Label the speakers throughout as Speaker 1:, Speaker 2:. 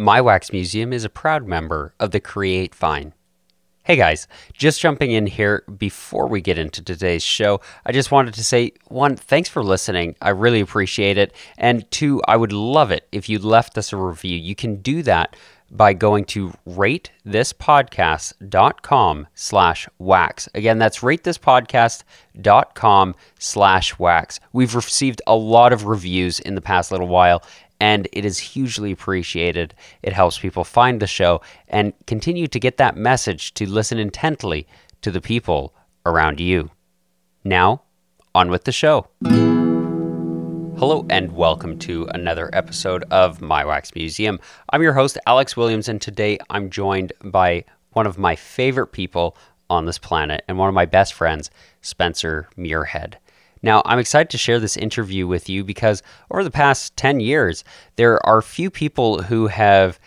Speaker 1: My Wax Museum is a proud member of the Create Fine. Hey guys, just jumping in here before we get into today's show, I just wanted to say one, thanks for listening. I really appreciate it. And two, I would love it if you left us a review. You can do that by going to ratethispodcast.com slash wax. Again, that's ratethispodcast.com slash wax. We've received a lot of reviews in the past little while, and it is hugely appreciated. It helps people find the show and continue to get that message to listen intently to the people around you. Now, on with the show. Hello and welcome to another episode of My Wax Museum. I'm your host, Alex Williams, and today I'm joined by one of my favorite people on this planet and one of my best friends, Spencer Muirhead. Now, I'm excited to share this interview with you because over the past 10 years, there are few people who have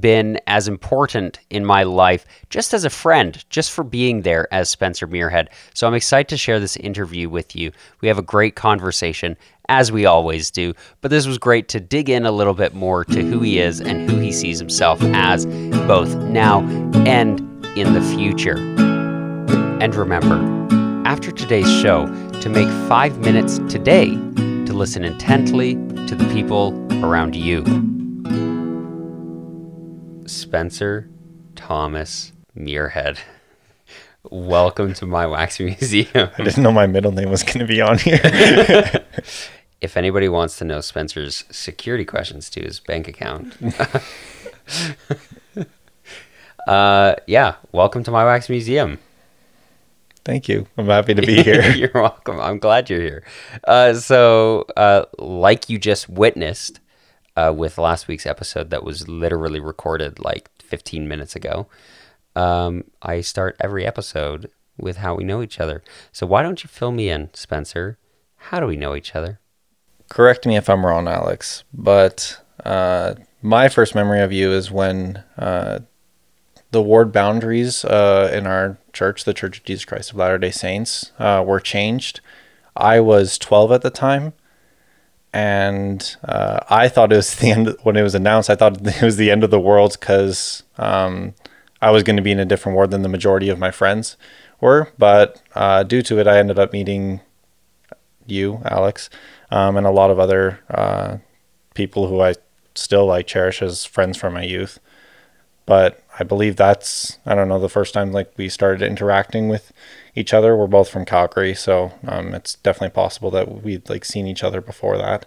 Speaker 1: been as important in my life just as a friend, just for being there as Spencer Muirhead. So I'm excited to share this interview with you. We have a great conversation, as we always do, but this was great to dig in a little bit more to who he is and who he sees himself as, both now and in the future. And remember, after today's show, to make five minutes today to listen intently to the people around you. Spencer Thomas Muirhead. Welcome to my wax museum.
Speaker 2: I didn't know my middle name was going to be on here.
Speaker 1: if anybody wants to know Spencer's security questions to his bank account, uh, yeah, welcome to my wax museum.
Speaker 2: Thank you. I'm happy to be here.
Speaker 1: you're welcome. I'm glad you're here. Uh, so, uh, like you just witnessed uh, with last week's episode, that was literally recorded like 15 minutes ago. Um, I start every episode with how we know each other. So, why don't you fill me in, Spencer? How do we know each other?
Speaker 2: Correct me if I'm wrong, Alex, but uh, my first memory of you is when uh, the ward boundaries uh, in our church, the Church of Jesus Christ of Latter day Saints, uh, were changed. I was 12 at the time, and uh, I thought it was the end when it was announced. I thought it was the end of the world because um, I was going to be in a different ward than the majority of my friends were. But uh, due to it, I ended up meeting you, Alex, um, and a lot of other uh, people who I still like cherish as friends from my youth. But I believe that's I don't know the first time like we started interacting with each other. We're both from Calgary, so um, it's definitely possible that we'd like seen each other before that.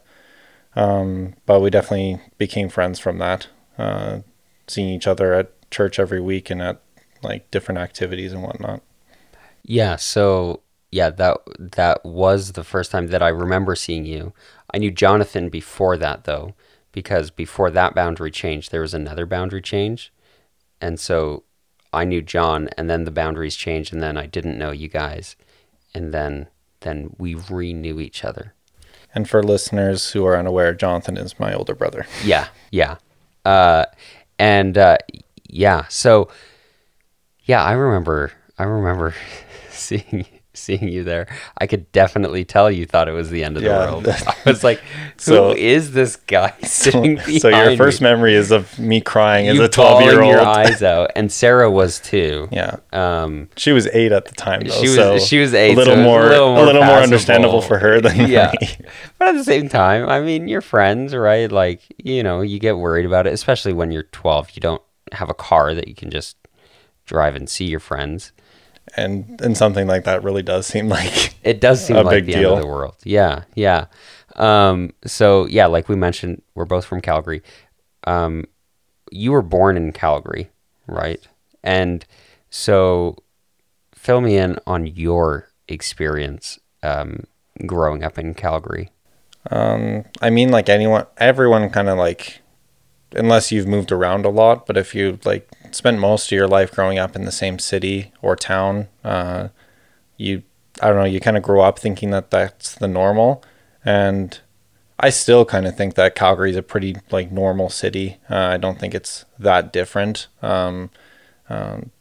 Speaker 2: Um, but we definitely became friends from that, uh, seeing each other at church every week and at like different activities and whatnot.
Speaker 1: Yeah. So yeah, that that was the first time that I remember seeing you. I knew Jonathan before that though, because before that boundary change, there was another boundary change and so I knew John, and then the boundaries changed, and then I didn't know you guys, and then then we renew each other.
Speaker 2: And for listeners who are unaware, Jonathan is my older brother.
Speaker 1: Yeah, yeah, uh, and uh, yeah. So yeah, I remember. I remember seeing seeing you there, I could definitely tell you thought it was the end of yeah. the world. I was like, who so, is this guy sitting
Speaker 2: So your first
Speaker 1: me?
Speaker 2: memory is of me crying you as a 12 year old.
Speaker 1: your eyes out. And Sarah was too.
Speaker 2: Yeah. Um, she was eight at the time though.
Speaker 1: She was,
Speaker 2: so
Speaker 1: she was eight.
Speaker 2: A little, so more, a little more, a little more understandable for her than
Speaker 1: yeah. Me. But at the same time, I mean, you're friends, right? Like, you know, you get worried about it, especially when you're 12. You don't have a car that you can just drive and see your friends
Speaker 2: and and something like that really does seem like
Speaker 1: it does seem like the deal. end of the world. Yeah, yeah. Um, so yeah, like we mentioned, we're both from Calgary. Um, you were born in Calgary, right? And so, fill me in on your experience um, growing up in Calgary.
Speaker 2: Um, I mean, like anyone, everyone kind of like, unless you've moved around a lot, but if you like spent most of your life growing up in the same city or town, uh, you I don't know, you kind of grow up thinking that that's the normal, and I still kind of think that Calgary is a pretty like normal city. Uh, I don't think it's that different, um, um,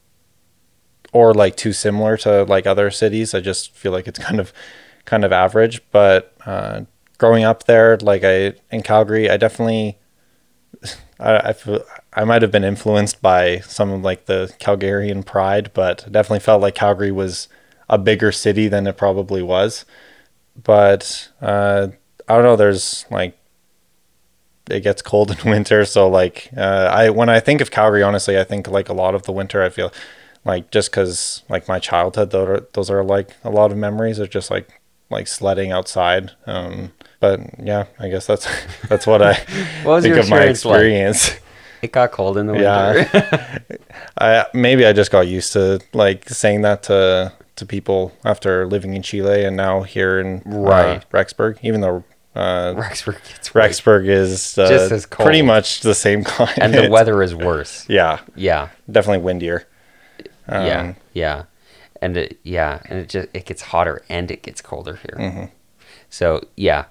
Speaker 2: or like too similar to like other cities. I just feel like it's kind of kind of average. But uh, growing up there, like I in Calgary, I definitely I, I feel I might have been influenced by some of like the Calgarian pride, but definitely felt like Calgary was a bigger city than it probably was. But uh, I don't know. There's like it gets cold in winter, so like uh, I when I think of Calgary, honestly, I think like a lot of the winter. I feel like just because like my childhood, those are, those are like a lot of memories are just like like sledding outside. Um, but yeah, I guess that's that's what I
Speaker 1: What was
Speaker 2: think
Speaker 1: your
Speaker 2: of my
Speaker 1: experience like? It got cold in the winter.
Speaker 2: Yeah. I maybe I just got used to like saying that to to people after living in Chile and now here in uh,
Speaker 1: Right.
Speaker 2: Rexburg, even though uh,
Speaker 1: Rexburg gets
Speaker 2: Rexburg is uh,
Speaker 1: Just as cold.
Speaker 2: pretty much the same climate.
Speaker 1: and the weather is worse.
Speaker 2: yeah,
Speaker 1: Yeah.
Speaker 2: definitely windier. Um,
Speaker 1: yeah. Yeah. And it, yeah, and it just it gets hotter and it gets colder here.
Speaker 2: Mm-hmm.
Speaker 1: So yeah,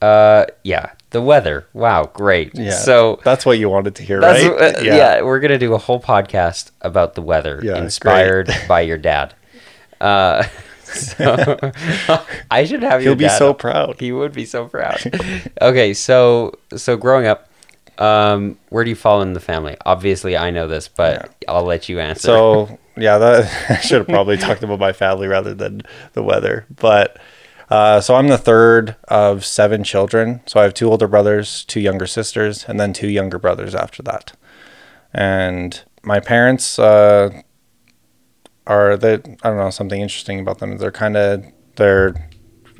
Speaker 1: uh, yeah, the weather. Wow, great.
Speaker 2: Yeah.
Speaker 1: So
Speaker 2: that's what you wanted to hear, right?
Speaker 1: uh, yeah. we're gonna do a whole podcast about the weather,
Speaker 2: Yeah,
Speaker 1: inspired by your dad. Uh, so I should have
Speaker 2: He'll be so proud.
Speaker 1: He would be so proud. okay, so so growing up, um, where do you fall in the family? Obviously, I know this, but I'll let you answer.
Speaker 2: So yeah, that I should have probably talked about my family rather than the weather. But uh, so I'm the third of seven children. So I have two older brothers, two younger sisters, and then two younger brothers after that. And my parents uh, are the I don't know something interesting about them. They're kind of they're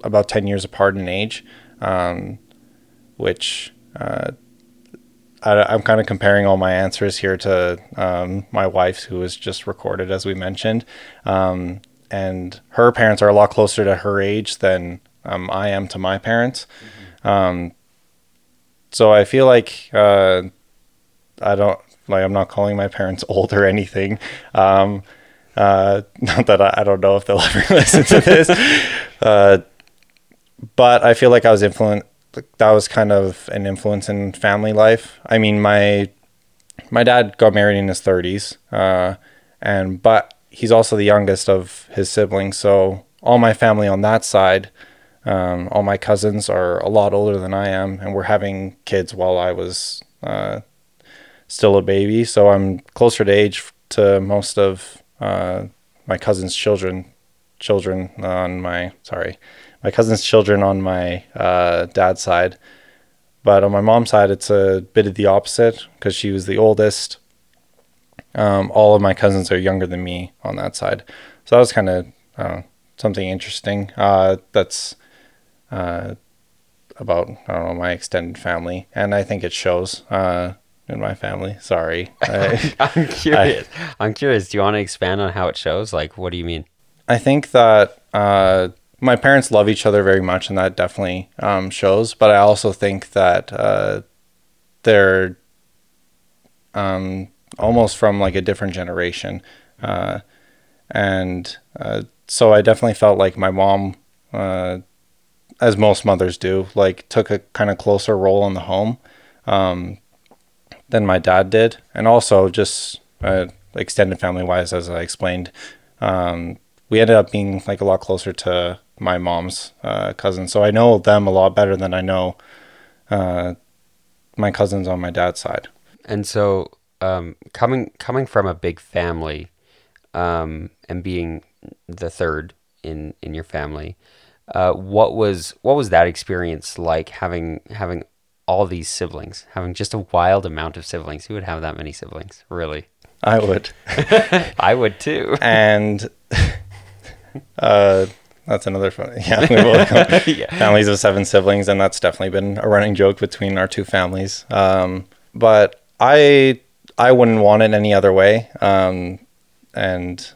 Speaker 2: about ten years apart in age, um, which. Uh, I, I'm kind of comparing all my answers here to um, my wife's, who was just recorded, as we mentioned. Um, and her parents are a lot closer to her age than um, I am to my parents. Um, so I feel like uh, I don't like I'm not calling my parents old or anything. Um, uh, not that I, I don't know if they'll ever listen to this, uh, but I feel like I was influenced. That was kind of an influence in family life. I mean, my my dad got married in his 30s, uh, and but he's also the youngest of his siblings. So all my family on that side, um, all my cousins are a lot older than I am, and we're having kids while I was uh, still a baby. So I'm closer to age to most of uh, my cousins' children. Children on my sorry, my cousin's children on my uh, dad's side. But on my mom's side, it's a bit of the opposite because she was the oldest. Um, all of my cousins are younger than me on that side, so that was kind of uh, something interesting. Uh, that's uh, about I don't know my extended family, and I think it shows uh, in my family. Sorry, I,
Speaker 1: I'm curious. I, am curious. Do you want to expand on how it shows? Like, what do you mean?
Speaker 2: I think that uh, my parents love each other very much, and that definitely um, shows. But I also think that uh, they're um, almost from like a different generation, uh, and uh, so I definitely felt like my mom, uh, as most mothers do, like took a kind of closer role in the home um, than my dad did, and also just uh, extended family wise, as I explained. Um, we ended up being like a lot closer to my mom's uh, cousins, so I know them a lot better than I know uh, my cousins on my dad's side.
Speaker 1: And so, um, coming coming from a big family, um, and being the third in in your family, uh, what was what was that experience like having having all these siblings, having just a wild amount of siblings? Who would have that many siblings? Really,
Speaker 2: I would.
Speaker 1: I would too.
Speaker 2: and uh, that's another funny. Yeah, we
Speaker 1: Yeah.
Speaker 2: families of seven siblings, and that's definitely been a running joke between our two families. Um, but I I wouldn't want it any other way. Um, and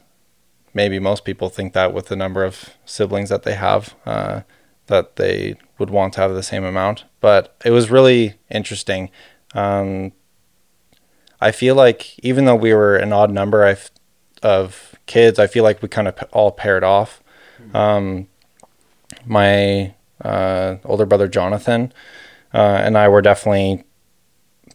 Speaker 2: maybe most people think that with the number of siblings that they have, uh, that they would want to have the same amount. But it was really interesting. Um, I feel like even though we were an odd number of kids, I feel like we kind of all paired off. Um, my uh, older brother Jonathan uh, and I were definitely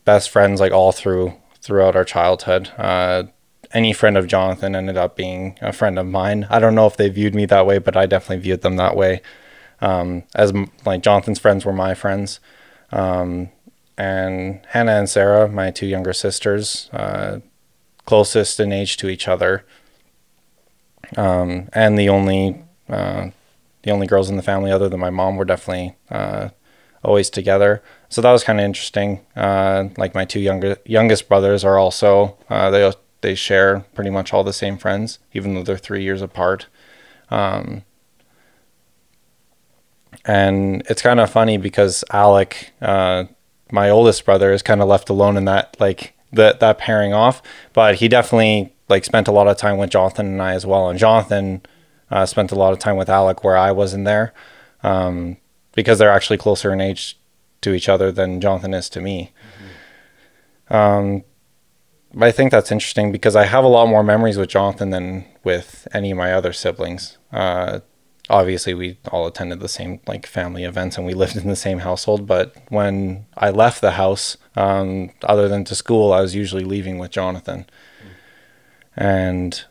Speaker 2: best friends, like all through throughout our childhood. Uh, any friend of Jonathan ended up being a friend of mine. I don't know if they viewed me that way, but I definitely viewed them that way. Um, as like Jonathan's friends were my friends, um, and Hannah and Sarah, my two younger sisters, uh, closest in age to each other, um, and the only uh, the only girls in the family other than my mom were definitely uh, always together. So that was kind of interesting. Uh, like my two younger youngest brothers are also uh, they they share pretty much all the same friends, even though they're three years apart. Um, and it's kind of funny because Alec, uh, my oldest brother, is kind of left alone in that like that that pairing off. But he definitely like spent a lot of time with Jonathan and I as well. And Jonathan uh, spent a lot of time with Alec where I wasn't there um, because they're actually closer in age to each other than Jonathan is to me. Mm-hmm. Um, but I think that's interesting because I have a lot more memories with Jonathan than with any of my other siblings. Uh, obviously, we all attended the same like family events and we lived in the same household. But when I left the house, um, other than to school, I was usually leaving with Jonathan. And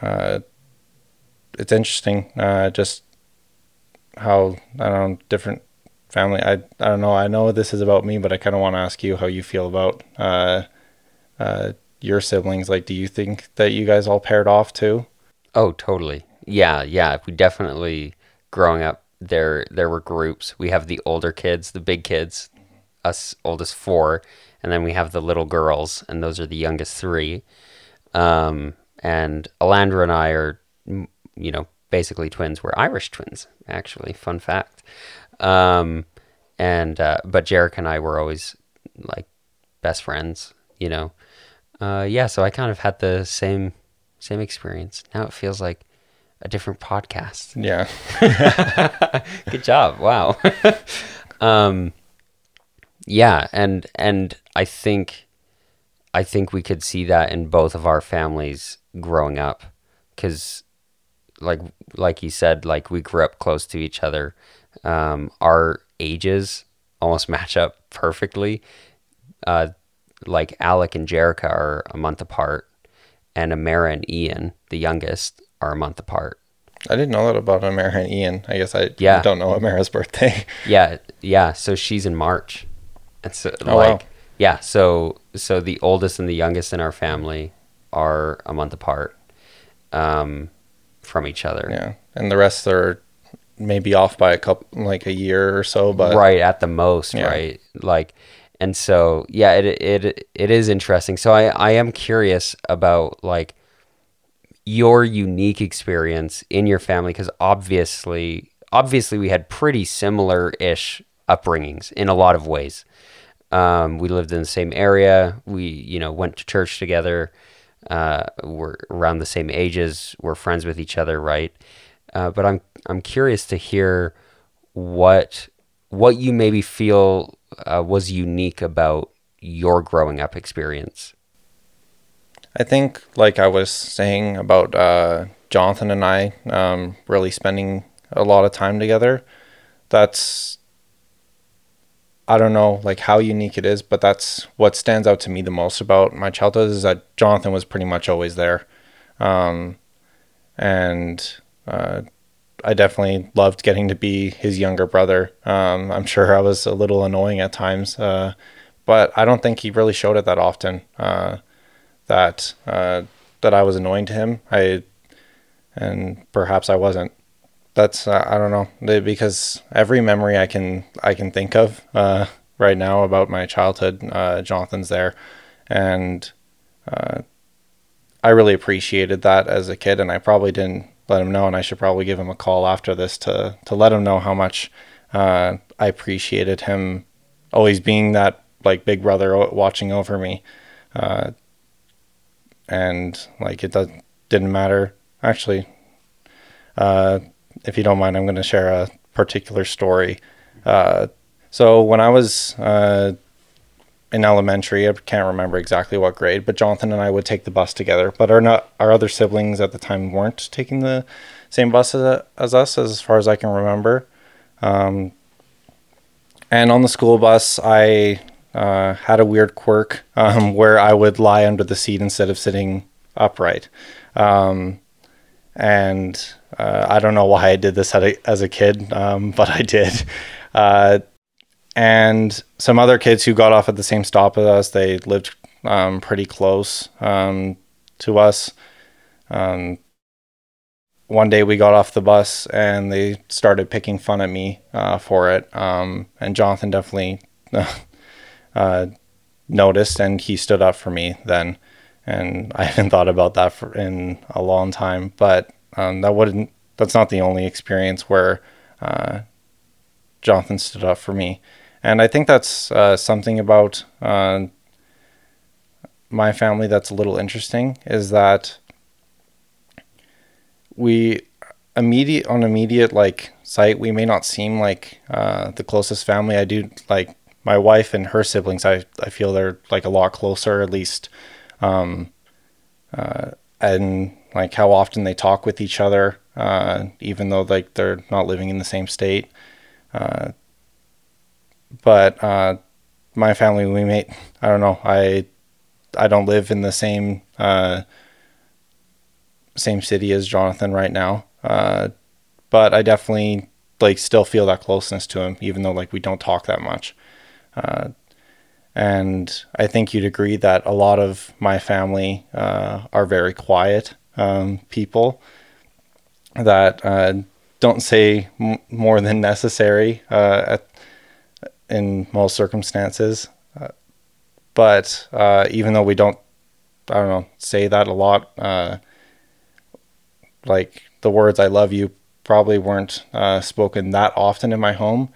Speaker 2: uh, it's interesting, uh, just how I don't know different family. I I don't know. I know this is about me, but I kind of want to ask you how you feel about uh, uh, your siblings. Like, do you think that you guys all paired off too?
Speaker 1: Oh, totally. Yeah, yeah. We definitely growing up there. There were groups. We have the older kids, the big kids, us oldest four, and then we have the little girls, and those are the youngest three. Um, and Alandra and I are, you know, basically twins. We're Irish twins, actually. Fun fact. Um, and uh, but Jarek and I were always like best friends, you know uh, yeah, so I kind of had the same same experience. Now it feels like a different podcast.
Speaker 2: Yeah.
Speaker 1: Good job. Wow. um, yeah, and and I think I think we could see that in both of our families growing up, because like like you said, like we grew up close to each other. Um, our ages almost match up perfectly. Uh, like Alec and Jerica are a month apart, and Amara and Ian, the youngest, are a month apart.
Speaker 2: I didn't know that about Amara and Ian. I guess I yeah. don't know Amara's birthday.
Speaker 1: yeah, yeah. So she's in March. And so oh, like wow. yeah, so so the oldest and the youngest in our family are a month apart um, from each other.
Speaker 2: Yeah. And the rest are maybe off by a couple like a year or so, but
Speaker 1: Right, at the most, yeah. right? Like and so yeah it it it is interesting so i i am curious about like your unique experience in your family because obviously obviously we had pretty similar ish upbringings in a lot of ways um, we lived in the same area we you know went to church together uh, we're around the same ages we're friends with each other right uh, but i'm i'm curious to hear what what you maybe feel uh, was unique about your growing up experience?
Speaker 2: I think, like I was saying about uh, Jonathan and I um, really spending a lot of time together, that's, I don't know, like how unique it is, but that's what stands out to me the most about my childhood is that Jonathan was pretty much always there. Um, and uh, I definitely loved getting to be his younger brother. Um, I'm sure I was a little annoying at times, uh, but I don't think he really showed it that often. Uh, that uh, that I was annoying to him. I and perhaps I wasn't. That's uh, I don't know. Because every memory I can I can think of uh, right now about my childhood, uh, Jonathan's there, and I really appreciated that as a kid, and I probably didn't let him know, and I should probably give him a call after this to to let him know how much uh, I appreciated him always being that like big brother watching over me, uh, and like it does didn't matter. Actually. Uh, if you don't mind, I'm going to share a particular story. Uh, so when I was uh, in elementary. I can't remember exactly what grade, but Jonathan and I would take the bus together. But our not our other siblings at the time weren't taking the same bus as, as us, as far as I can remember. Um, and on the school bus, I uh, had a weird quirk um, where I would lie under the seat instead of sitting upright. Um, and uh, I don't know why I did this a, as a kid, um, but I did. Uh, and some other kids who got off at the same stop as us. They lived um, pretty close um, to us. Um, one day we got off the bus and they started picking fun at me uh, for it. Um, and Jonathan definitely uh, noticed and he stood up for me then. And I haven't thought about that for in a long time, but um, that wouldn't. That's not the only experience where uh, Jonathan stood up for me, and I think that's uh, something about uh, my family that's a little interesting. Is that we immediate on immediate like sight we may not seem like uh, the closest family i do like my wife and her siblings i i feel they're like a lot closer at least um uh and like how often they talk with each other uh even though like they're not living in the same state uh but uh my family we may i don't know i i don't live in the same uh same city as Jonathan right now. Uh, but I definitely like still feel that closeness to him, even though like we don't talk that much. Uh, and I think you'd agree that a lot of my family are very quiet um, people that uh, don't say m- more than necessary uh, at, in most circumstances. Uh, but even though we don't, I don't know, say that a lot like the words "I love you" probably weren't uh, spoken that often in my home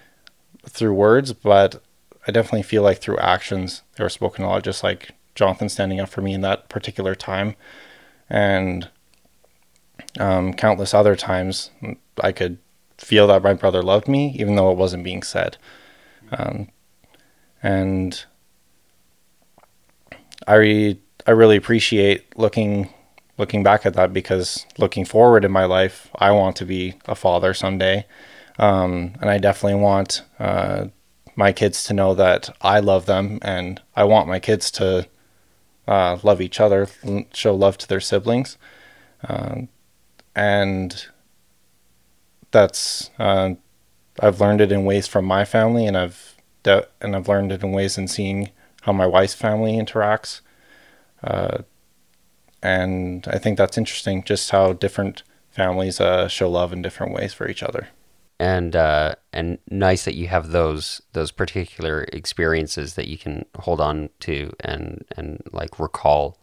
Speaker 2: through words, but I definitely feel like through actions they were spoken a lot. Just like Jonathan standing up for me in that particular time, and um, countless other times, I could feel that my brother loved me, even though it wasn't being said. Um, and I re- I really appreciate looking looking back at that because looking forward in my life, I want to be a father someday. Um, and I definitely want uh, my kids to know that I love them and I want my kids to uh, love each other, show love to their siblings. Um, and that's, uh, I've learned it in ways from my family and I've, de- and I've learned it in ways in seeing how my wife's family interacts. Uh, and I think that's interesting, just how different families uh, show love in different ways for each other.
Speaker 1: And uh, and nice that you have those those particular experiences that you can hold on to and and like recall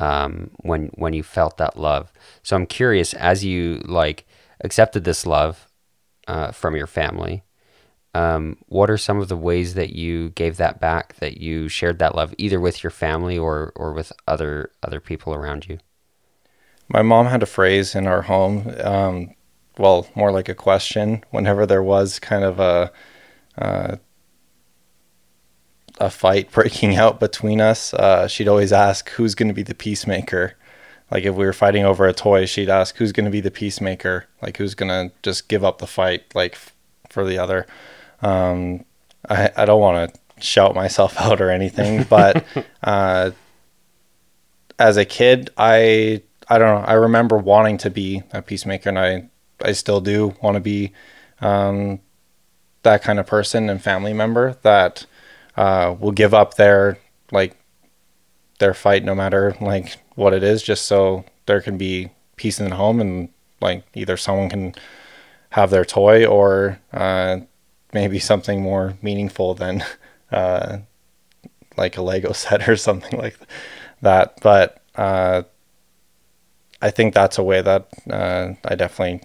Speaker 1: um, when when you felt that love. So I'm curious, as you like accepted this love uh, from your family, um, what are some of the ways that you gave that back that you shared that love either with your family or or with other other people around you
Speaker 2: my mom had a phrase in our home um, well more like a question whenever there was kind of a uh, a fight breaking out between us uh, she'd always ask who's going to be the peacemaker like if we were fighting over a toy she'd ask who's going to be the peacemaker like who's going to just give up the fight like f- for the other um, I, I don't want to shout myself out or anything, but uh, as a kid, I I don't know. I remember wanting to be a peacemaker, and I I still do want to be um, that kind of person and family member that uh, will give up their like their fight, no matter like what it is, just so there can be peace in the home and like either someone can have their toy or uh, maybe something more meaningful than uh, like a Lego set or something like that. But uh, I think that's a way that uh, I definitely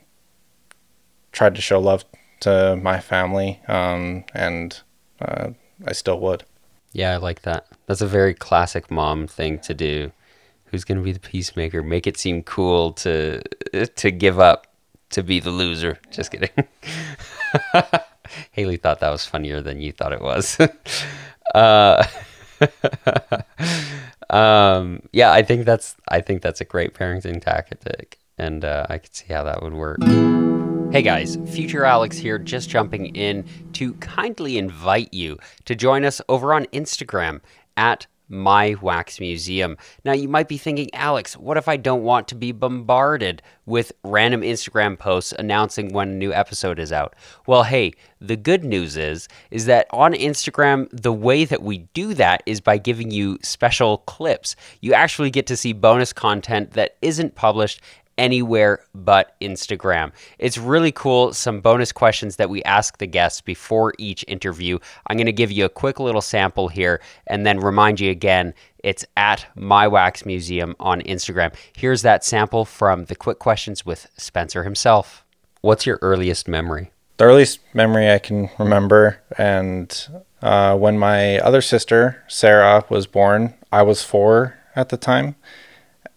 Speaker 2: tried to show love to my family, um, and uh, I still would.
Speaker 1: Yeah, I like that. That's a very classic mom thing to do. Who's going to be the peacemaker? Make it seem cool to to give up to be the loser. Just kidding. Haley thought that was funnier than you thought it was. uh, um, yeah, I think that's I think that's a great parenting tactic, and uh, I could see how that would work. Hey guys, Future Alex here, just jumping in to kindly invite you to join us over on Instagram at My Wax Museum. Now, you might be thinking, Alex, what if I don't want to be bombarded with random Instagram posts announcing when a new episode is out? Well, hey, the good news is is that on Instagram, the way that we do that is by giving you special clips. You actually get to see bonus content that isn't published anywhere but Instagram. It's really cool. Some bonus questions that we ask the guests before each interview. I'm going to give you a quick little sample here and then remind you again it's at My Wax Museum on Instagram. Here's that sample from the quick questions with Spencer himself. What's your earliest memory?
Speaker 2: The earliest memory I can remember, and uh, when my other sister, Sarah, was born, I was four at the time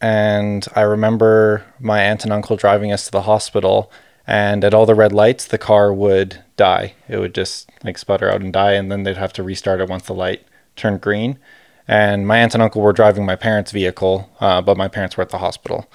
Speaker 2: and I remember my aunt and uncle driving us to the hospital and at all the red lights the car would die. It would just like sputter out and die and then they'd have to restart it once the light turned green. And my aunt and uncle were driving my parents' vehicle, uh, but my parents were at the hospital.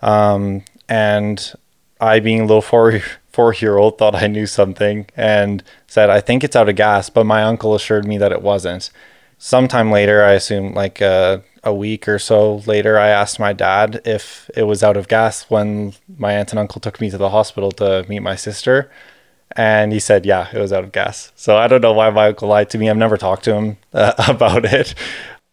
Speaker 2: Um, and I, being a little four four year old, thought I knew something and said, "I think it's out of gas," but my uncle assured me that it wasn't. Sometime later, I assume like uh, a week or so later, I asked my dad if it was out of gas when my aunt and uncle took me to the hospital to meet my sister. And he said, yeah, it was out of gas. So I don't know why my uncle lied to me. I've never talked to him uh, about it.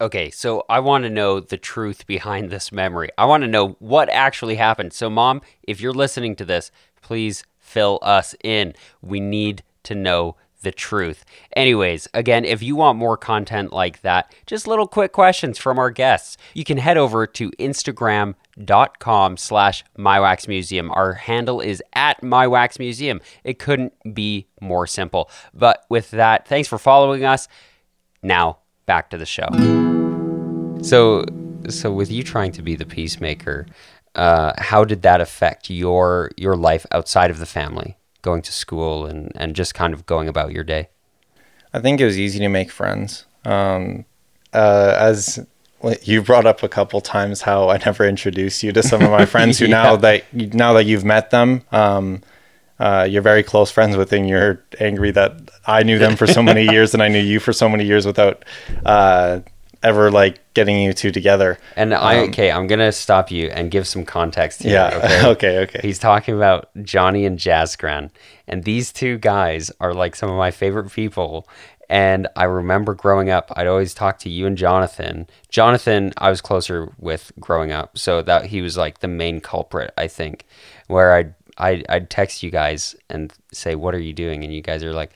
Speaker 1: Okay, so I want to know the truth behind this memory. I want to know what actually happened. So, mom, if you're listening to this, please fill us in. We need to know the truth. Anyways, again, if you want more content like that, just little quick questions from our guests, you can head over to instagram.com slash mywaxmuseum. Our handle is at mywaxmuseum. It couldn't be more simple. But with that, thanks for following us. Now, back to the show. So, so with you trying to be the peacemaker, uh, how did that affect your your life outside of the family? Going to school and, and just kind of going about your day?
Speaker 2: I think it was easy to make friends. Um, uh, as you brought up a couple times how I never introduced you to some of my friends who yeah. now that now that you've met them, um, uh, you're very close friends with, and you're angry that I knew them for so many years and I knew you for so many years without uh, ever like getting you two together.
Speaker 1: And I um, okay, I'm gonna stop you and give some context here.
Speaker 2: Yeah. Okay? okay. Okay.
Speaker 1: He's talking about Johnny and Jazzgran, and these two guys are like some of my favorite people. And I remember growing up, I'd always talk to you and Jonathan. Jonathan, I was closer with growing up, so that he was like the main culprit, I think. Where I'd I'd, I'd text you guys and say, "What are you doing?" And you guys are like,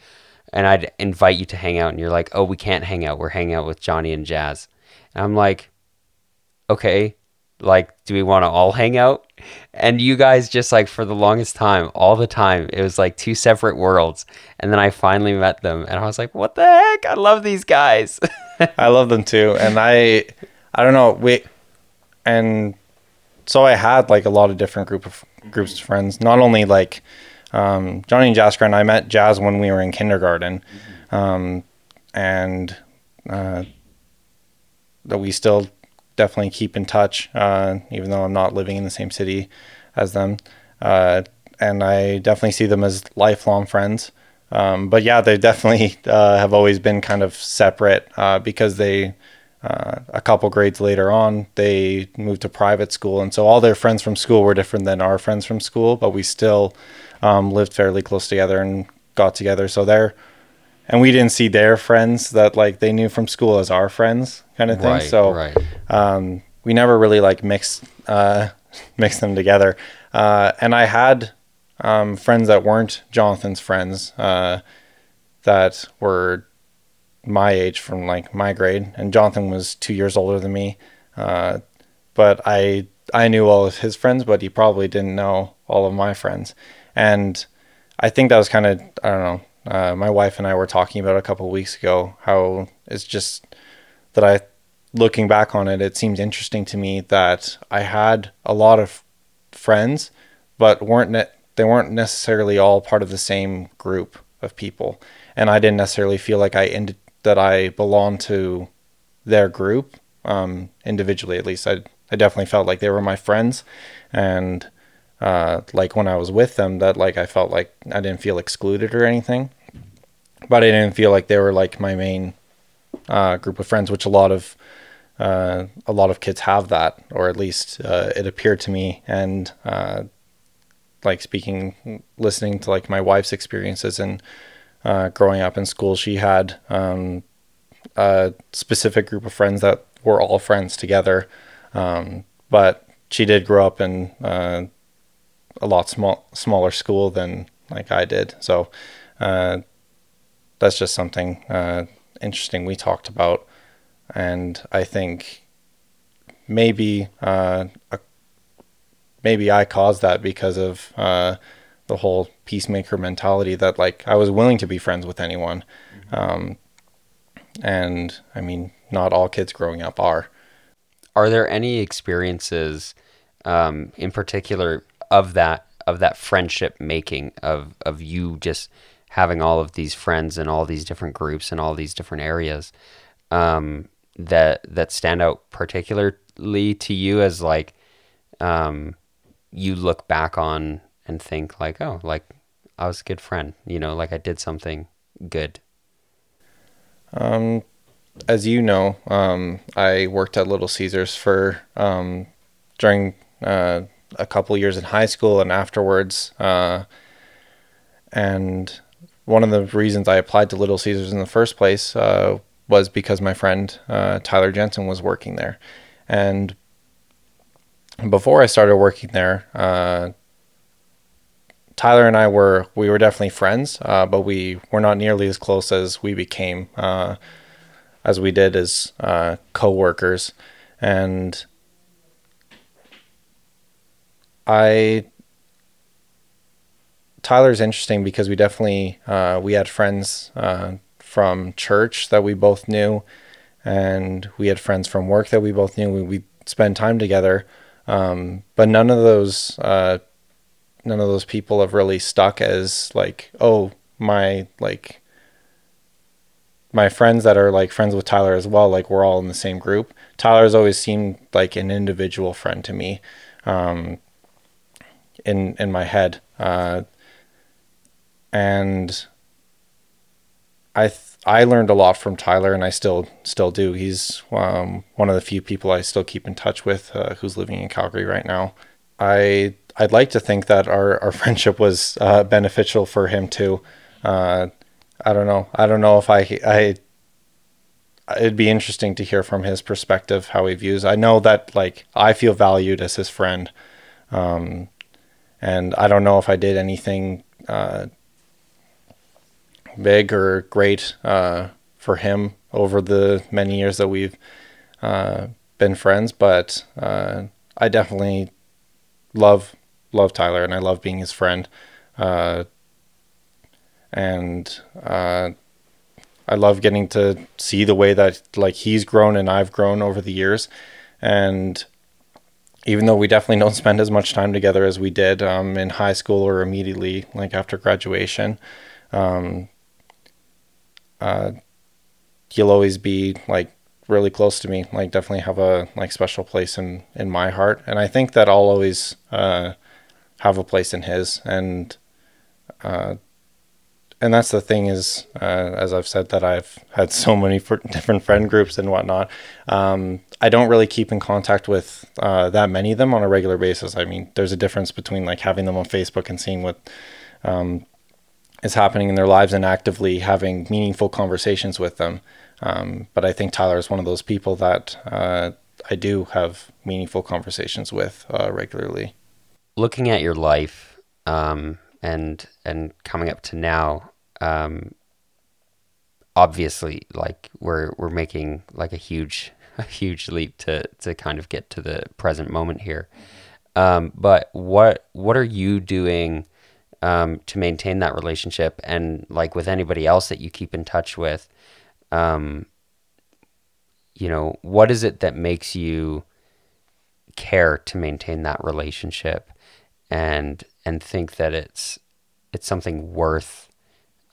Speaker 1: and I'd invite you to hang out, and you're like, "Oh, we can't hang out. We're hanging out with Johnny and Jazz." And I'm like, "Okay, like, do we want to all hang out?" And you guys just like for the longest time, all the time, it was like two separate worlds. And then I finally met them, and I was like, "What the heck? I love these guys."
Speaker 2: I love them too, and I, I don't know, we, and so I had like a lot of different group of groups of friends. Not only like um, Johnny and Jasper and I met Jazz when we were in kindergarten, um, and uh, we still definitely keep in touch, uh, even though I'm not living in the same city as them. Uh, and I definitely see them as lifelong friends. Um, but yeah, they definitely uh, have always been kind of separate uh, because they. Uh, a couple grades later on, they moved to private school, and so all their friends from school were different than our friends from school. But we still um, lived fairly close together and got together. So they're, and we didn't see their friends that like they knew from school as our friends kind of thing. Right, so right. Um, we never really like mixed uh, mixed them together. Uh, and I had um, friends that weren't Jonathan's friends uh, that were my age from like my grade, and Jonathan was two years older than me. Uh, but I I knew all of his friends, but he probably didn't know all of my friends. And I think that was kind of, I don't know, uh, my wife and I were talking about a couple weeks ago how it's just that I, looking back on it, it seems interesting to me that I had a lot of friends, but weren't ne- they weren't necessarily all part of the same group of people, and I didn't necessarily feel like I ended that I belonged to their group um, individually. At least I I definitely felt like they were my friends, and uh, like when I was with them that like I felt like I didn't feel excluded or anything, but I didn't feel like they were like my main uh, group of friends, which a lot of uh, a lot of kids have that, or at least uh, it appeared to me. And uh, like speaking, listening to like my wife's experiences and uh, growing up in school, she had um, a specific group of friends that were all friends together. Um, but she did grow up in uh, a lot small smaller school than like I did. So uh, that's just something uh, interesting we talked about, and I think maybe uh, a, maybe I caused that because of uh, the whole peacemaker mentality that like I was willing to be friends with anyone, mm-hmm. um, and I mean not all kids growing up are.
Speaker 1: Are there any experiences, um, in particular, of that of that friendship making of of you just having all of these friends and all these different groups and all these different areas um, that that stand out particularly to you as like um, you look back on and think like oh like I was a good friend you know like I did something good
Speaker 2: um as you know um I worked at Little Caesars for um during uh a couple years in high school and afterwards. Uh, and one of the reasons I applied to Little Caesars in the first place uh, was because my friend uh, Tyler Jensen was working there. And before I started working there, uh, Tyler and I were we were definitely friends, uh, but we were not nearly as close as we became uh, as we did as co-workers. And I Tyler's interesting because we definitely uh, we had friends uh, from church that we both knew, and we had friends from work that we both knew. We we spend time together, um, but none of those uh, none of those people have really stuck as like oh my like my friends that are like friends with Tyler as well. Like we're all in the same group. Tyler's always seemed like an individual friend to me. Um, in in my head, uh, and I th- I learned a lot from Tyler, and I still still do. He's um, one of the few people I still keep in touch with uh, who's living in Calgary right now. I I'd like to think that our, our friendship was uh, beneficial for him too. Uh, I don't know. I don't know if I I it'd be interesting to hear from his perspective how he views. I know that like I feel valued as his friend. Um, and I don't know if I did anything uh, big or great uh, for him over the many years that we've uh, been friends, but uh, I definitely love love Tyler and I love being his friend, uh, and uh, I love getting to see the way that like he's grown and I've grown over the years, and even though we definitely don't spend as much time together as we did um, in high school or immediately like after graduation, um, uh, you'll always be like really close to me. Like definitely have a like special place in in my heart, and I think that I'll always uh, have a place in his. And uh, and that's the thing is, uh, as I've said, that I've had so many different friend groups and whatnot. Um, I don't really keep in contact with uh, that many of them on a regular basis. I mean, there's a difference between like having them on Facebook and seeing what um, is happening in their lives and actively having meaningful conversations with them. Um, but I think Tyler is one of those people that uh, I do have meaningful conversations with uh, regularly.
Speaker 1: Looking at your life um, and and coming up to now, um, obviously, like we're we're making like a huge a huge leap to to kind of get to the present moment here. Um, but what what are you doing um, to maintain that relationship and like with anybody else that you keep in touch with? Um, you know, what is it that makes you care to maintain that relationship and and think that it's it's something worth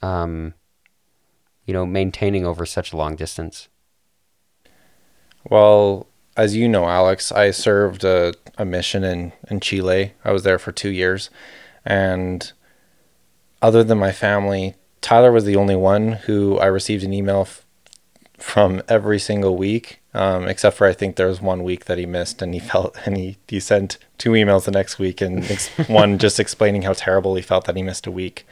Speaker 1: um, you know maintaining over such a long distance.
Speaker 2: Well as you know alex i served a, a mission in, in chile. I was there for two years. And other than my family tyler was the only one who i received an email from every single week, um, except for I think there was one week that he missed, and he felt and he, he sent two emails the next week, and ex- one just explaining how terrible he felt that he missed a week.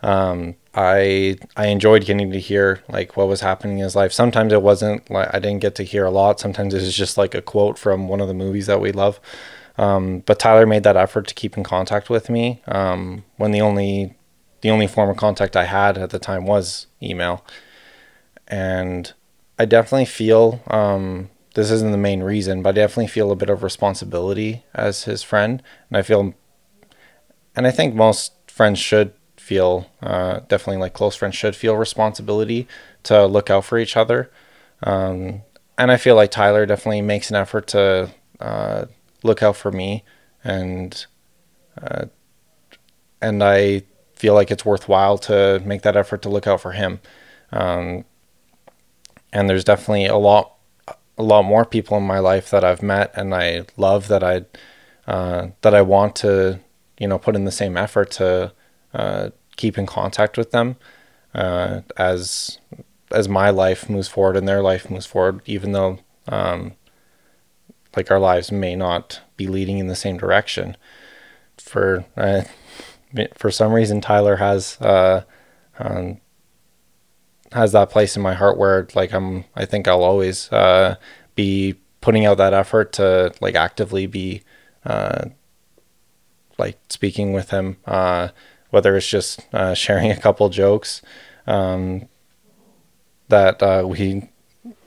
Speaker 2: Um, I I enjoyed getting to hear like what was happening in his life. Sometimes it wasn't like I didn't get to hear a lot. Sometimes it was just like a quote from one of the movies that we love. Um, but Tyler made that effort to keep in contact with me um, when the only the only form of contact I had at the time was email, and I definitely feel um, this isn't the main reason, but I definitely feel a bit of responsibility as his friend, and I feel, and I think most friends should feel uh, definitely like close friends should feel responsibility to look out for each other. Um, and I feel like Tyler definitely makes an effort to uh, look out for me, and uh, and I feel like it's worthwhile to make that effort to look out for him. Um, and there's definitely a lot a lot more people in my life that I've met and I love that I uh, that I want to you know put in the same effort to uh, keep in contact with them uh, as as my life moves forward and their life moves forward, even though um, like our lives may not be leading in the same direction. For uh, for some reason, Tyler has uh, um, has that place in my heart where like I'm. I think I'll always uh, be putting out that effort to like actively be uh, like speaking with him uh, whether it's just uh, sharing a couple jokes um, that uh, we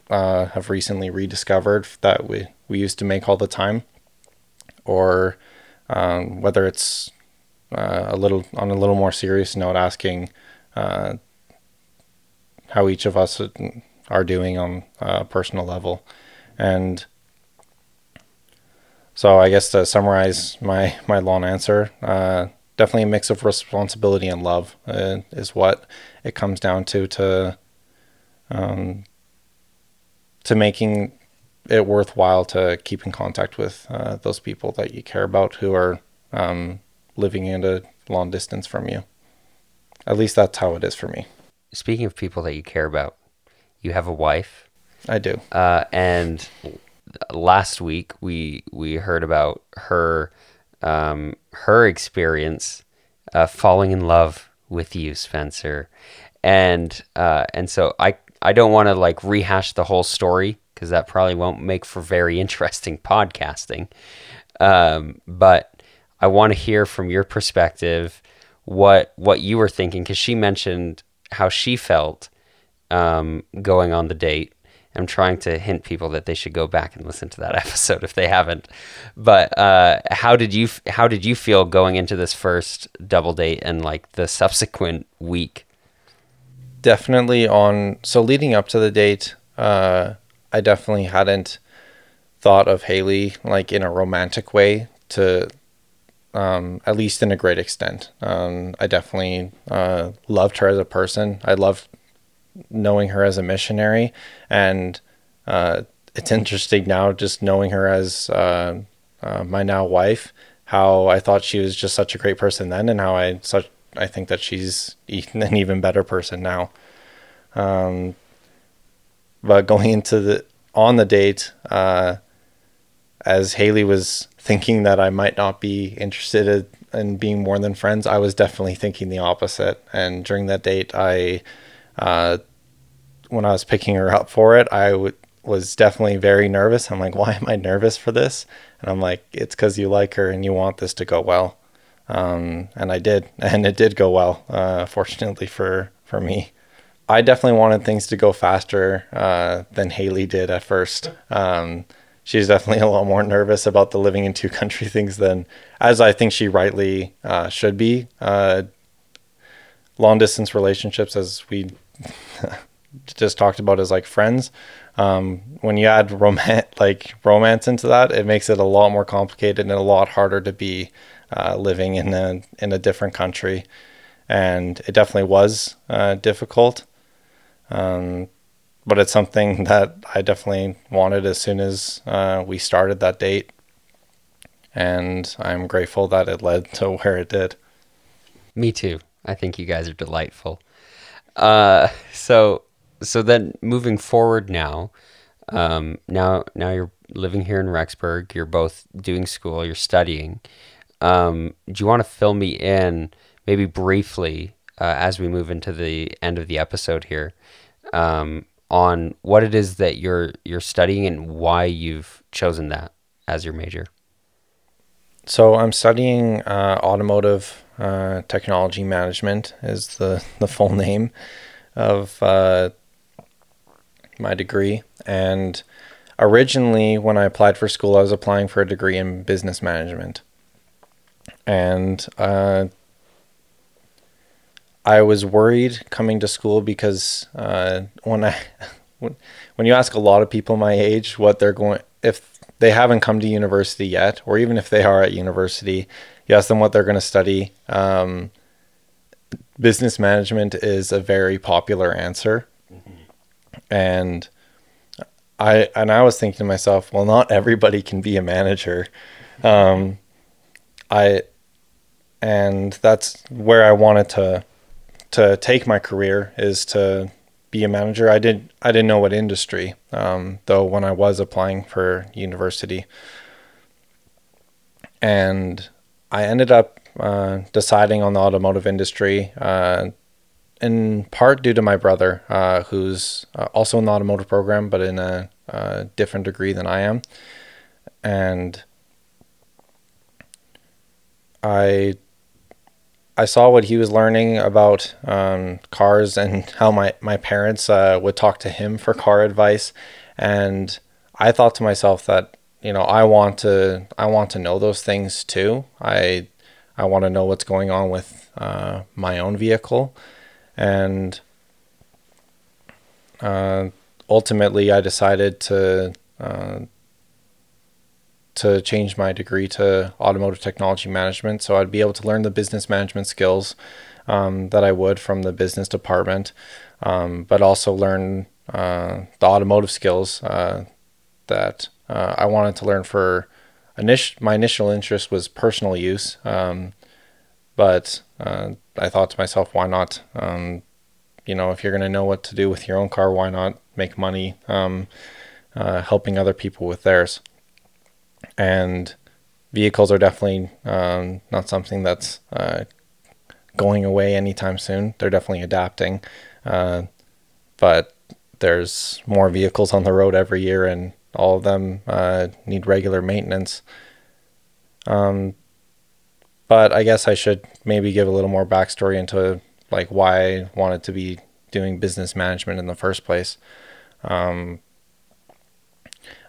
Speaker 2: uh, have recently rediscovered that we, we used to make all the time, or um, whether it's uh, a little on a little more serious note, asking uh, how each of us are doing on a personal level, and so I guess to summarize my my long answer uh, definitely a mix of responsibility and love uh, is what it comes down to to um, to making it worthwhile to keep in contact with uh, those people that you care about who are um, living in a long distance from you. At least that's how it is for me.
Speaker 1: Speaking of people that you care about, you have a wife.
Speaker 2: I do.
Speaker 1: Uh, and last week we we heard about her um, her experience uh, falling in love with you, Spencer, and uh, and so I I don't want to like rehash the whole story because that probably won't make for very interesting podcasting. Um, but I want to hear from your perspective what what you were thinking because she mentioned how she felt um, going on the date I'm trying to hint people that they should go back and listen to that episode if they haven't. But uh, how did you how did you feel going into this first double date and like the subsequent week?
Speaker 2: Definitely on so leading up to the date, uh, I definitely hadn't thought of Haley like in a romantic way to um, at least in a great extent. Um, I definitely uh, loved her as a person. I loved knowing her as a missionary, and uh, it's interesting now just knowing her as uh, uh, my now wife. How I thought she was just such a great person then, and how I such I think that she's an even better person now. Um, but going into the on the date, uh, as Haley was thinking that I might not be interested in being more than friends, I was definitely thinking the opposite. And during that date, I uh, when I was picking her up for it, I was definitely very nervous. I'm like, why am I nervous for this? And I'm like, it's because you like her and you want this to go well. Um, and I did, and it did go well. Uh, fortunately for for me, I definitely wanted things to go faster uh, than Haley did at first. Um, she's definitely a lot more nervous about the living in two country things than, as I think she rightly uh, should be. Uh, long distance relationships, as we just talked about as like friends. Um, when you add romance, like romance into that, it makes it a lot more complicated and a lot harder to be uh, living in a in a different country. And it definitely was uh, difficult, um, but it's something that I definitely wanted as soon as uh, we started that date. And I'm grateful that it led to where it did.
Speaker 1: Me too. I think you guys are delightful. Uh, so so then moving forward now, um, now now you're living here in Rexburg. You're both doing school. You're studying. Um, do you want to fill me in, maybe briefly, uh, as we move into the end of the episode here, um, on what it is that you're you're studying and why you've chosen that as your major?
Speaker 2: So I'm studying uh, automotive uh, technology management is the the full name of uh, my degree. And originally, when I applied for school, I was applying for a degree in business management. And uh, I was worried coming to school because uh, when I when, when you ask a lot of people my age what they're going if they haven't come to university yet, or even if they are at university, you ask them what they're going to study. Um, business management is a very popular answer. Mm-hmm. And I and I was thinking to myself, well, not everybody can be a manager. Um, I and that's where I wanted to to take my career is to be a manager. I didn't I didn't know what industry um, though when I was applying for university, and I ended up uh, deciding on the automotive industry. Uh, in part due to my brother, uh, who's uh, also in the automotive program, but in a, a, different degree than I am. And I I saw what he was learning about um, cars and how my my parents uh, would talk to him for car advice, and I thought to myself that you know I want to I want to know those things too. I I want to know what's going on with uh, my own vehicle and uh, ultimately I decided to uh, to change my degree to automotive technology management so I'd be able to learn the business management skills um, that I would from the business department um, but also learn uh, the automotive skills uh, that uh, I wanted to learn for initial my initial interest was personal use um, but uh, I thought to myself, why not? Um, you know, if you're going to know what to do with your own car, why not make money um, uh, helping other people with theirs? And vehicles are definitely um, not something that's uh, going away anytime soon. They're definitely adapting. Uh, but there's more vehicles on the road every year, and all of them uh, need regular maintenance. Um, but I guess I should maybe give a little more backstory into like why I wanted to be doing business management in the first place. Um,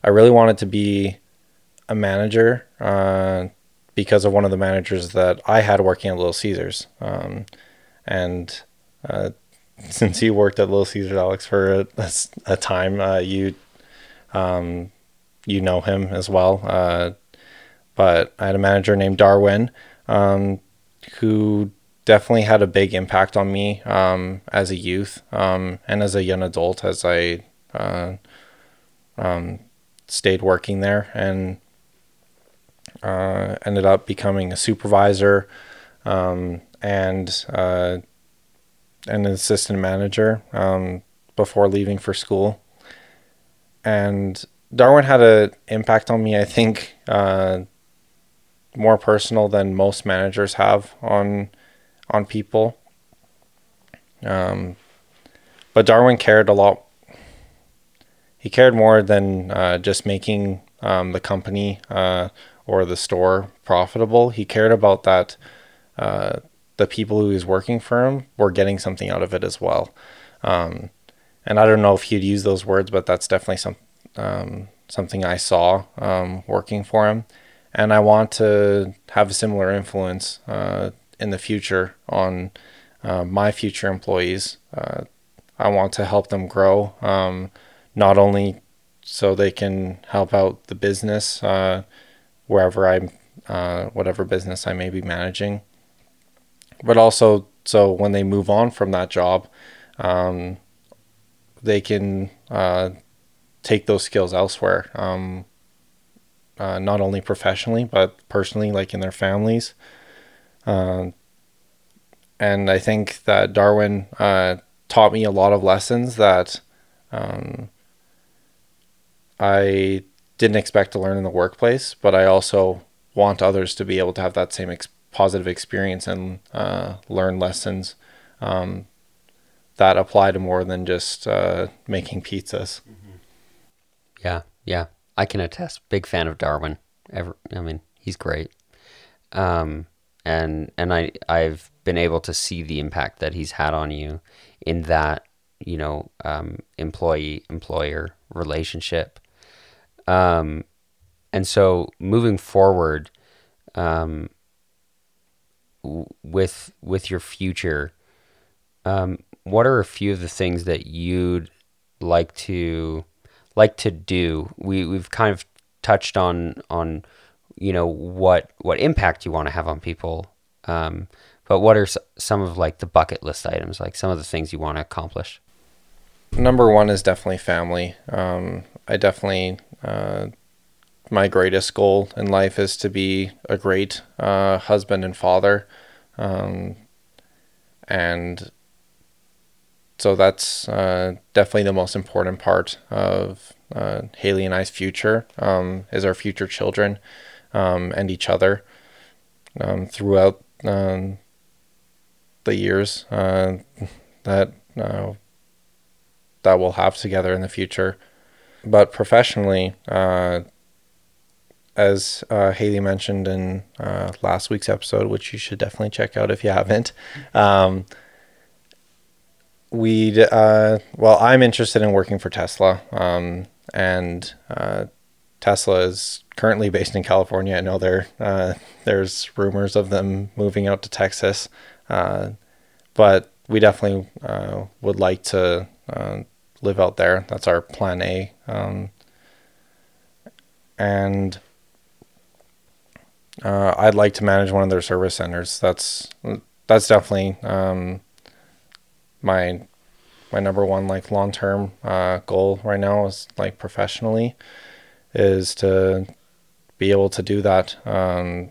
Speaker 2: I really wanted to be a manager uh, because of one of the managers that I had working at Little Caesars. Um, and uh, since you worked at Little Caesars, Alex, for a, a, time, uh, you um, you know him as well. Uh, but I had a manager named Darwin um, who definitely had a big impact on me um, as a youth um, and as a young adult as I uh, um, stayed working there and uh, ended up becoming a supervisor um, and uh, an assistant manager um, before leaving for school. And Darwin had an impact on me, I think, uh, more personal than most managers have on on people. Um, but Darwin cared a lot. He cared more than uh, just making um, the company uh, or the store profitable. He cared about that uh, the people who he was working for him were getting something out of it as well. Um, and I don't know if he'd use those words, but that's definitely some um, something I saw um, working for him and I want to have a similar influence uh, in the future on uh, my future employees. Uh, I want to help them grow, um, not only so they can help out the business uh, wherever I'm, uh, whatever business I may be managing, but also so when they move on from that job, um, they can uh, take those skills elsewhere. Um, uh, not only professionally but personally, like in their families. Uh, and I think that Darwin uh, taught me a lot of lessons that um, I didn't expect to learn in the workplace, but I also want others to be able to have that same ex- positive experience and uh, learn lessons um, that apply to more than just uh, making pizzas.
Speaker 1: Yeah, yeah, I can attest. Big fan of Darwin. Ever, I mean, he's great. Um, and and I I've been able to see the impact that he's had on you in that you know um, employee employer relationship. Um, and so moving forward, um, w- with with your future, um, what are a few of the things that you'd like to like to do? We we've kind of touched on on you know what what impact you want to have on people, um, but what are some of like the bucket list items, like some of the things you want to accomplish?
Speaker 2: Number one is definitely family. Um, I definitely, uh, my greatest goal in life is to be a great uh, husband and father. Um, and so that's uh, definitely the most important part of uh, Haley and I's future um, is our future children um, and each other um, throughout um, the years uh, that uh, that we'll have together in the future. But professionally, uh, as uh, Haley mentioned in uh, last week's episode, which you should definitely check out if you haven't, um, we uh, well, I'm interested in working for Tesla, um, and uh, Tesla is currently based in California. I know there uh, there's rumors of them moving out to Texas, uh, but we definitely would like to live out there. That's our plan A, um, and uh, I'd like to manage one of their service centers. That's that's definitely um, my my number one like long term uh, goal right now is like professionally is to be able to do that. Um,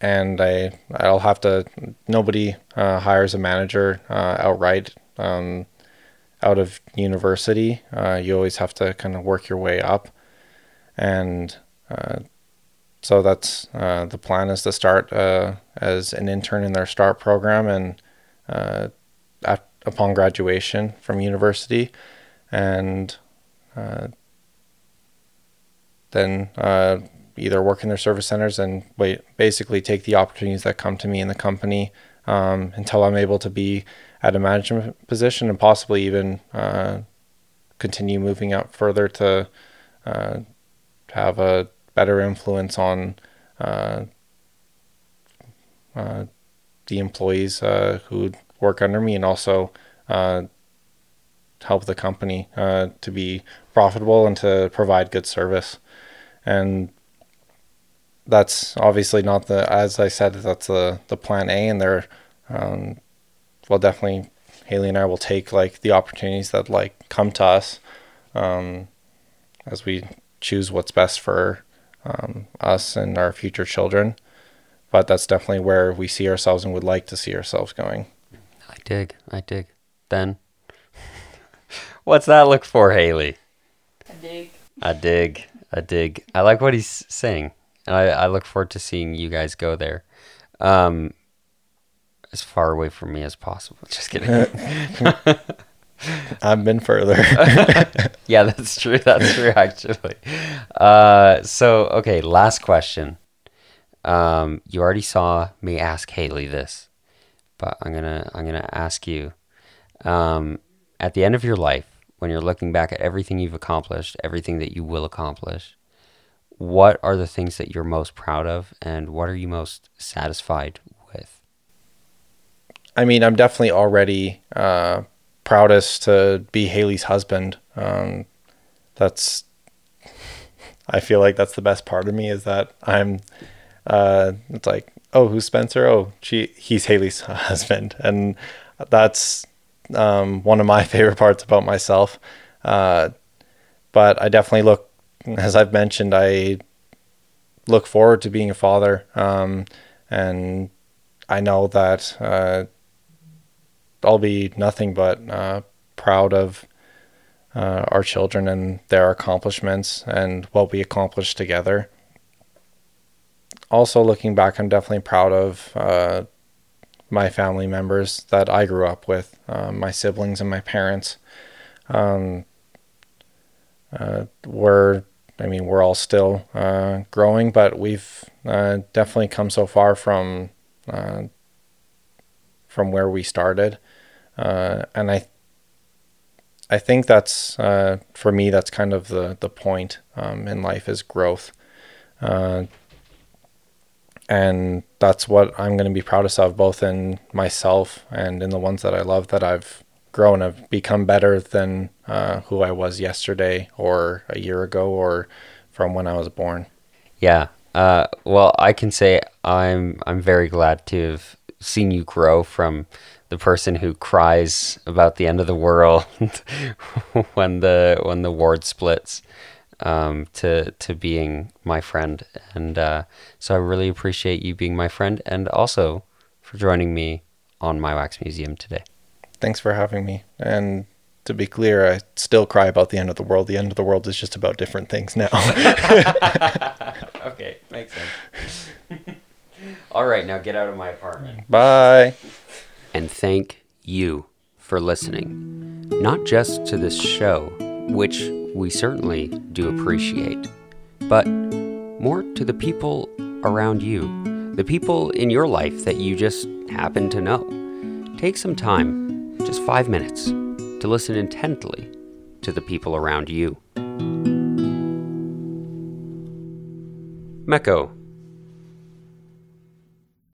Speaker 2: and I I'll have to nobody uh, hires a manager uh, outright um, out of university. Uh, you always have to kind of work your way up, and uh, so that's uh, the plan is to start uh, as an intern in their start program and uh, at, upon graduation from university and uh, then either work in their service centers and wait basically take the opportunities that come to me in the company um, until I'm able to be at a management position and possibly even uh, continue moving up further to uh, have a better influence on uh, uh, the employees uh, who work under me and also help the company to be profitable and to provide good service. And that's obviously not the, as I said, that's the, the plan A and they're, um, well, definitely Haley and I will take like the opportunities that like come to us um, as we choose what's best for um, us and our future children. But that's definitely where we see ourselves and would like to see ourselves going.
Speaker 1: I dig. I dig. Then, what's that look for, Haley?
Speaker 3: I dig.
Speaker 1: I dig. I dig. I like what he's saying, and I, I look forward to seeing you guys go there, um, as far away from me as possible. Just kidding.
Speaker 2: I've been further.
Speaker 1: yeah, that's true. That's true, actually. Uh, so, okay, last question. Um, you already saw me ask Haley this, but I'm gonna I'm gonna ask you. Um, at the end of your life, when you're looking back at everything you've accomplished, everything that you will accomplish, what are the things that you're most proud of, and what are you most satisfied with?
Speaker 2: I mean, I'm definitely already uh, proudest to be Haley's husband. Um, that's, I feel like that's the best part of me is that I'm, uh, it's like, oh, who's Spencer? Oh, she, he's Haley's husband. And that's um, one of my favorite parts about myself. Uh, but I definitely look, as I've mentioned, I look forward to being a father. Um, and I know that uh, I'll be nothing but uh, proud of uh, our children and their accomplishments and what we accomplished together. Also, looking back, I'm definitely proud of uh, my family members that I grew up with, uh, my siblings and my parents. Um, uh, we're, I mean, we're all still uh, growing, but we've uh, definitely come so far from uh, from where we started, uh, and I. I think that's for me. That's kind of the the point um, in life is growth and that's what I'm going to be proudest of, both in myself and in the ones that I love that I've grown, have become better than uh, who I was yesterday or a year ago or from when I was born.
Speaker 1: Yeah. Uh, well, I can say I'm I'm very glad to have seen you grow from the person who cries about the end of the world when the when the ward splits um, to to being my friend, and uh, so I really appreciate you being my friend, and also for joining me on my wax museum today.
Speaker 2: Thanks for having me. And to be clear, I still cry about the end of the world. The end of the world is just about different things now.
Speaker 1: okay, makes sense. All right, now get out of my apartment.
Speaker 2: Bye.
Speaker 1: And thank you for listening, not just to this show, which we certainly do appreciate, but more to the people around you, the people in your life that you just happen to know. Take some time, just five minutes, to listen intently to the people around you. Meko